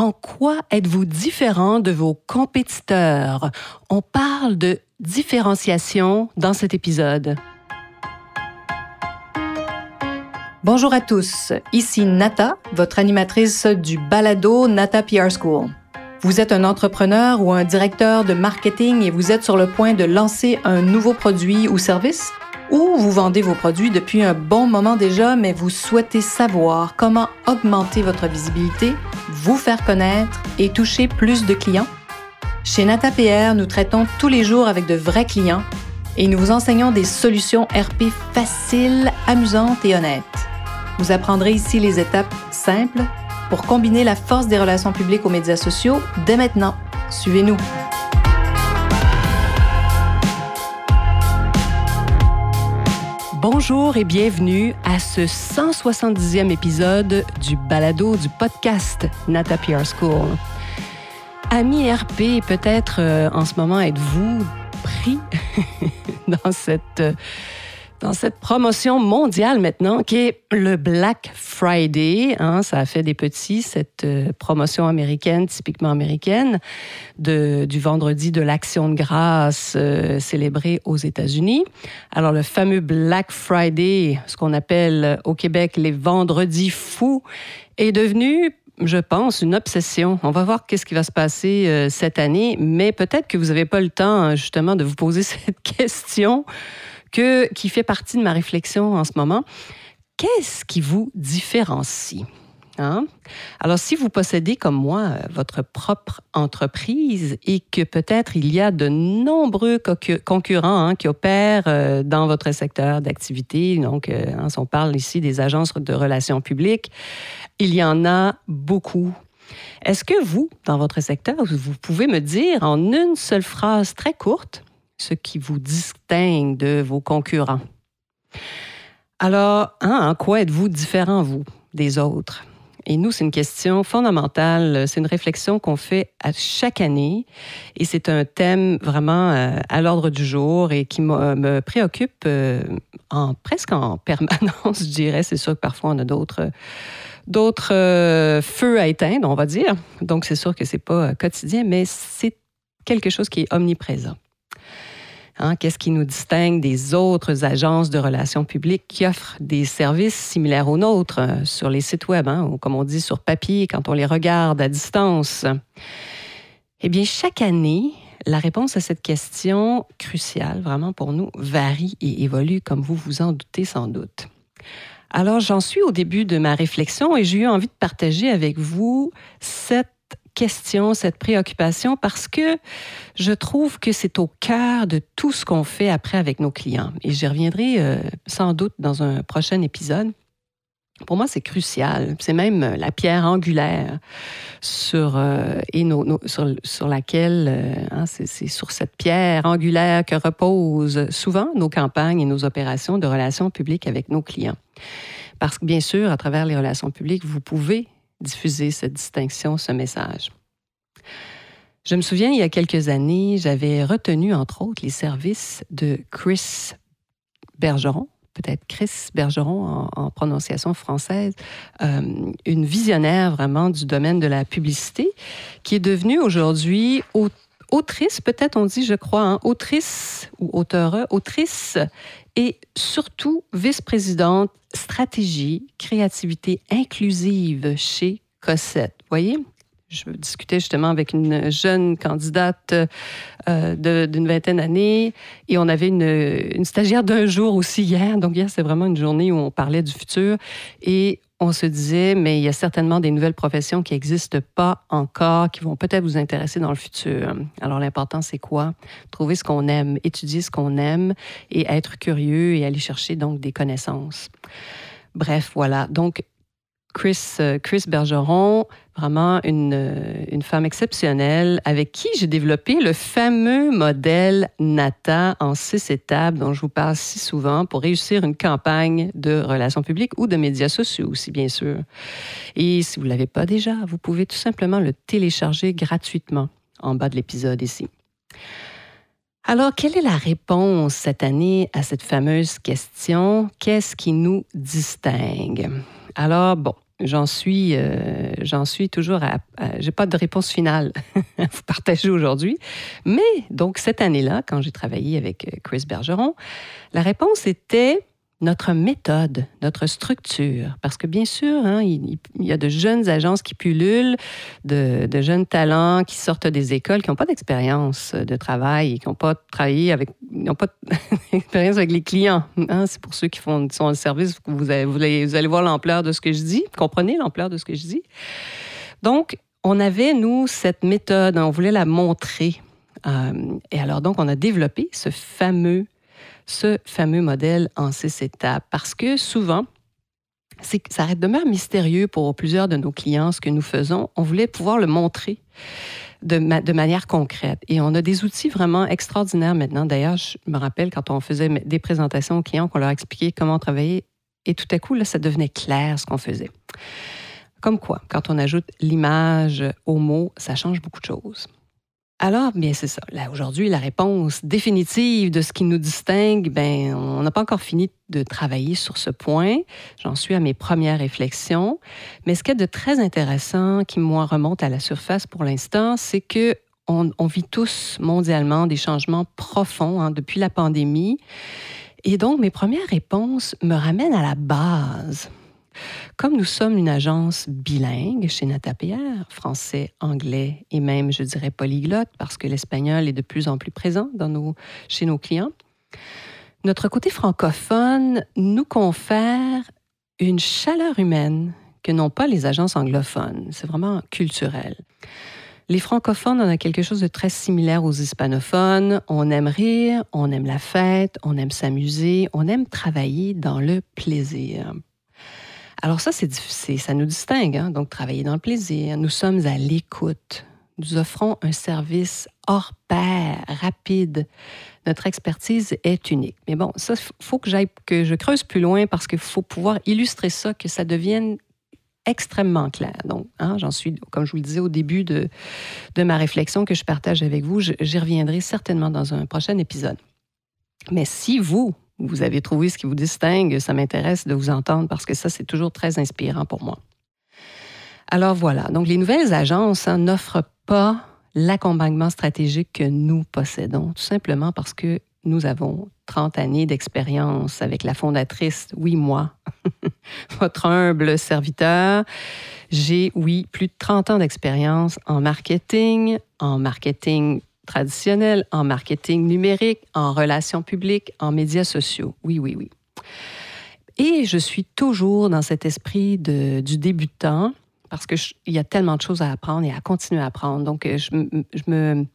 En quoi êtes-vous différent de vos compétiteurs? On parle de différenciation dans cet épisode. Bonjour à tous, ici Nata, votre animatrice du balado Nata PR School. Vous êtes un entrepreneur ou un directeur de marketing et vous êtes sur le point de lancer un nouveau produit ou service? Ou vous vendez vos produits depuis un bon moment déjà, mais vous souhaitez savoir comment augmenter votre visibilité, vous faire connaître et toucher plus de clients? Chez NataPR, nous traitons tous les jours avec de vrais clients et nous vous enseignons des solutions RP faciles, amusantes et honnêtes. Vous apprendrez ici les étapes simples pour combiner la force des relations publiques aux médias sociaux dès maintenant. Suivez-nous. Bonjour et bienvenue à ce 170e épisode du balado du podcast Nata PR School. Amis RP, peut-être euh, en ce moment êtes-vous pris dans cette dans cette promotion mondiale maintenant qui est le Black Friday. Hein, ça a fait des petits, cette euh, promotion américaine, typiquement américaine, du vendredi de l'Action de grâce euh, célébrée aux États-Unis. Alors le fameux Black Friday, ce qu'on appelle au Québec les vendredis fous, est devenu je pense, une obsession. On va voir qu'est-ce qui va se passer euh, cette année, mais peut-être que vous n'avez pas le temps, justement, de vous poser cette question qui fait partie de ma réflexion en ce moment. Qu'est-ce qui vous différencie? Hein? Alors, si vous possédez comme moi votre propre entreprise et que peut-être il y a de nombreux concurrents hein, qui opèrent euh, dans votre secteur d'activité, donc euh, hein, on parle ici des agences de relations publiques, il y en a beaucoup. Est-ce que vous, dans votre secteur, vous pouvez me dire en une seule phrase très courte ce qui vous distingue de vos concurrents. Alors, hein, en quoi êtes-vous différent, vous, des autres? Et nous, c'est une question fondamentale, c'est une réflexion qu'on fait à chaque année et c'est un thème vraiment euh, à l'ordre du jour et qui me préoccupe euh, en, presque en permanence, je dirais. C'est sûr que parfois on a d'autres d'autres euh, feux à éteindre, on va dire. Donc c'est sûr que c'est pas quotidien, mais c'est quelque chose qui est omniprésent. Hein, qu'est-ce qui nous distingue des autres agences de relations publiques qui offrent des services similaires aux nôtres euh, sur les sites web, hein, ou comme on dit sur papier quand on les regarde à distance? Eh bien, chaque année, la réponse à cette question cruciale, vraiment pour nous, varie et évolue, comme vous vous en doutez sans doute. Alors, j'en suis au début de ma réflexion et j'ai eu envie de partager avec vous cette question, cette préoccupation, parce que je trouve que c'est au cœur de tout ce qu'on fait après avec nos clients. Et j'y reviendrai euh, sans doute dans un prochain épisode. Pour moi, c'est crucial. C'est même la pierre angulaire sur, euh, et sur, laquelle, euh, hein, c'est sur cette pierre angulaire que reposent souvent nos campagnes et nos opérations de relations publiques avec nos clients. Parce que bien sûr, à travers les relations publiques, vous pouvez diffuser cette distinction, ce message. Je me souviens, il y a quelques années, j'avais retenu, entre autres, les services de Chris Bergeron, peut-être Chris Bergeron en, prononciation française, euh, une visionnaire vraiment du domaine de la publicité, qui est devenue aujourd'hui autrice, peut-être on dit, je crois, hein, autrice ou auteure, autrice et surtout vice-présidente stratégie, créativité inclusive chez Cossette. Voyez, je discutais justement avec une jeune candidate euh, d'une vingtaine d'années et on avait une, une stagiaire d'un jour aussi hier. Donc hier, c'est vraiment une journée où on parlait du futur et on se disait, mais il y a certainement des nouvelles professions qui n'existent pas encore, qui vont peut-être vous intéresser dans le futur. Alors l'important, c'est quoi? Trouver ce qu'on aime, étudier ce qu'on aime et être curieux et aller chercher donc des connaissances. Bref, voilà. Donc, Chris, euh, Chris Bergeron, vraiment une, euh, une femme exceptionnelle avec qui j'ai développé le fameux modèle NATA en six étapes dont je vous parle si souvent pour réussir une campagne de relations publiques ou de médias sociaux aussi, bien sûr. Et si vous ne l'avez pas déjà, vous pouvez tout simplement le télécharger gratuitement en bas de l'épisode ici. Alors, quelle est la réponse cette année à cette fameuse question? Qu'est-ce qui nous distingue? Alors, bon, j'en suis, euh, suis toujours à, j'ai pas de réponse finale à vous partager aujourd'hui. Mais donc cette année-là, quand j'ai travaillé avec euh, Chris Bergeron, la réponse était notre méthode, notre structure. Parce que bien sûr, hein, il, y a de jeunes agences qui pullulent, de, jeunes talents qui sortent des écoles, qui n'ont pas d'expérience de travail, qui n'ont pas travaillé avec, n'ont pas d'expérience avec les clients. Hein. C'est pour ceux qui font sont le service, vous, allez voir l'ampleur de ce que je dis, comprenez l'ampleur de ce que je dis? Donc, on avait, nous, cette méthode, on voulait la montrer. Euh, et alors, donc, on a développé ce fameux ce fameux modèle en six étapes parce que souvent, ça demeure mystérieux pour plusieurs de nos clients ce que nous faisons. On voulait pouvoir le montrer de, manière concrète. Et on a des outils vraiment extraordinaires maintenant. D'ailleurs, je me rappelle quand on faisait des présentations aux clients, qu'on leur expliquait comment travailler, et tout à coup, là, ça devenait clair ce qu'on faisait. Comme quoi, quand on ajoute l'image au mot, ça change beaucoup de choses. Alors, bien, c'est ça. Là, aujourd'hui, la réponse définitive de ce qui nous distingue, ben, on n'a pas encore fini de travailler sur ce point. J'en suis à mes premières réflexions. Mais ce qui est de très intéressant, qui, moi, remonte à la surface pour l'instant, c'est que on, vit tous mondialement des changements profonds hein, depuis la pandémie. Et donc, mes premières réponses me ramènent à la base. Comme nous sommes une agence bilingue chez Natapierre, français, anglais et même, je dirais, polyglotte, parce que l'espagnol est de plus en plus présent chez nos clients, notre côté francophone nous confère une chaleur humaine que n'ont pas les agences anglophones. C'est vraiment culturel. Les francophones, on a quelque chose de très similaire aux hispanophones. On aime rire, on aime la fête, on aime s'amuser, on aime travailler dans le plaisir. Alors ça, c'est ça nous distingue, hein? donc travailler dans le plaisir. Nous sommes à l'écoute. Nous offrons un service hors pair, rapide. Notre expertise est unique. Mais bon, ça, faut que j'aille, que je creuse plus loin parce qu'il faut pouvoir illustrer ça, que ça devienne extrêmement clair. Donc, hein, j'en suis, comme je vous le disais au début de, de ma réflexion que je partage avec vous, j'y reviendrai certainement dans un prochain épisode. Mais si vous, vous avez trouvé ce qui vous distingue, ça m'intéresse de vous entendre parce que ça, c'est toujours très inspirant pour moi. Alors voilà, donc les nouvelles agences hein, n'offrent pas l'accompagnement stratégique que nous possédons, tout simplement parce que nous avons 30 années d'expérience avec la fondatrice, oui, moi, votre humble serviteur. J'ai, oui, plus de 30 ans d'expérience en marketing, en marketing traditionnel, en marketing numérique, en relations publiques, en médias sociaux. Oui, oui, oui. Et je suis toujours dans cet esprit de, du débutant parce qu'il y a tellement de choses à apprendre et à continuer à apprendre. Donc, je, je me,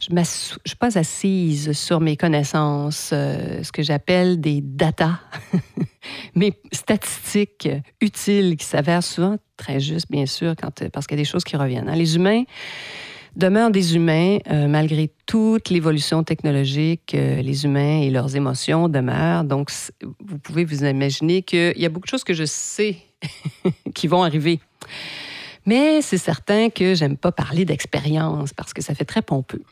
je, je suis pas assise sur mes connaissances, euh, ce que j'appelle des data, mes statistiques utiles qui s'avèrent souvent très justes, bien sûr, quand, parce qu'il y a des choses qui reviennent. Hein. Les humains, demeurent des humains, euh, malgré toute l'évolution technologique, euh, les humains et leurs émotions demeurent. Donc, vous pouvez vous imaginer qu'il y a beaucoup de choses que je sais qui vont arriver. Mais c'est certain que j'aime pas parler d'expérience parce que ça fait très pompeux.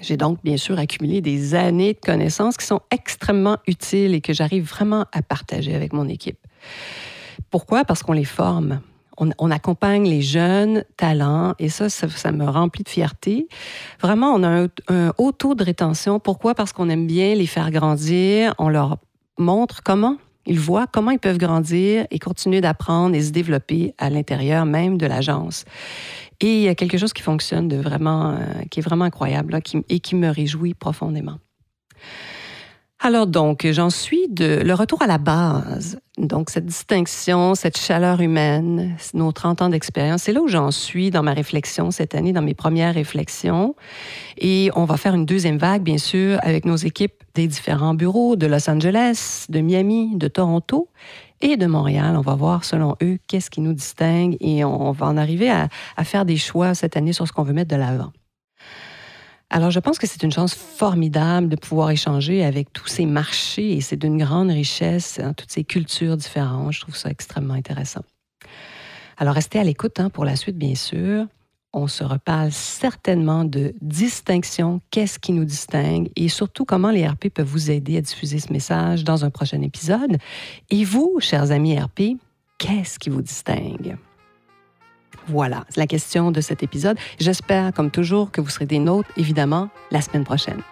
J'ai donc bien sûr accumulé des années de connaissances qui sont extrêmement utiles et que j'arrive vraiment à partager avec mon équipe. Pourquoi? Parce qu'on les forme on, accompagne les jeunes talents et ça, ça, me remplit de fierté. Vraiment, on a un, haut taux de rétention. Pourquoi? Parce qu'on aime bien les faire grandir. On leur montre comment ils voient comment ils peuvent grandir et continuer d'apprendre et se développer à l'intérieur même de l'agence. Et il y a quelque chose qui fonctionne de vraiment, euh, qui est vraiment incroyable et qui me réjouit profondément. Alors donc, j'en suis de le retour à la base. Donc, cette distinction, cette chaleur humaine, nos 30 ans d'expérience, c'est là où j'en suis dans ma réflexion cette année, dans mes premières réflexions. Et on va faire une deuxième vague, bien sûr, avec nos équipes des différents bureaux de Los Angeles, de Miami, de Toronto et de Montréal. On va voir, selon eux, qu'est-ce qui nous distingue et on va en arriver à, à faire des choix cette année sur ce qu'on veut mettre de l'avant. Alors, je pense que c'est une chance formidable de pouvoir échanger avec tous ces marchés et c'est d'une grande richesse, hein, toutes ces cultures différentes. Je trouve ça extrêmement intéressant. Alors, restez à l'écoute hein, pour la suite, bien sûr. On se reparle certainement de distinction, qu'est-ce qui nous distingue et surtout comment les RP peuvent vous aider à diffuser ce message dans un prochain épisode. Et vous, chers amis RP, Qu'est-ce qui vous distingue? Voilà, c'est la question de cet épisode. J'espère, comme toujours, que vous serez des nôtres, évidemment, la semaine prochaine.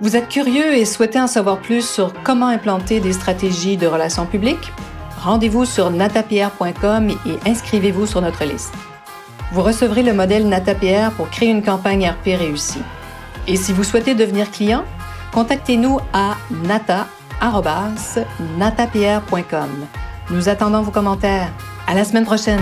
Vous êtes curieux et souhaitez en savoir plus sur comment implanter des stratégies de relations publiques? Rendez-vous sur natapierre.com et inscrivez-vous sur notre liste. Vous recevrez le modèle NataPR pour créer une campagne RP réussie. Et si vous souhaitez devenir client, contactez-nous à nata.natapierre.com. Nous attendons vos commentaires. À la semaine prochaine!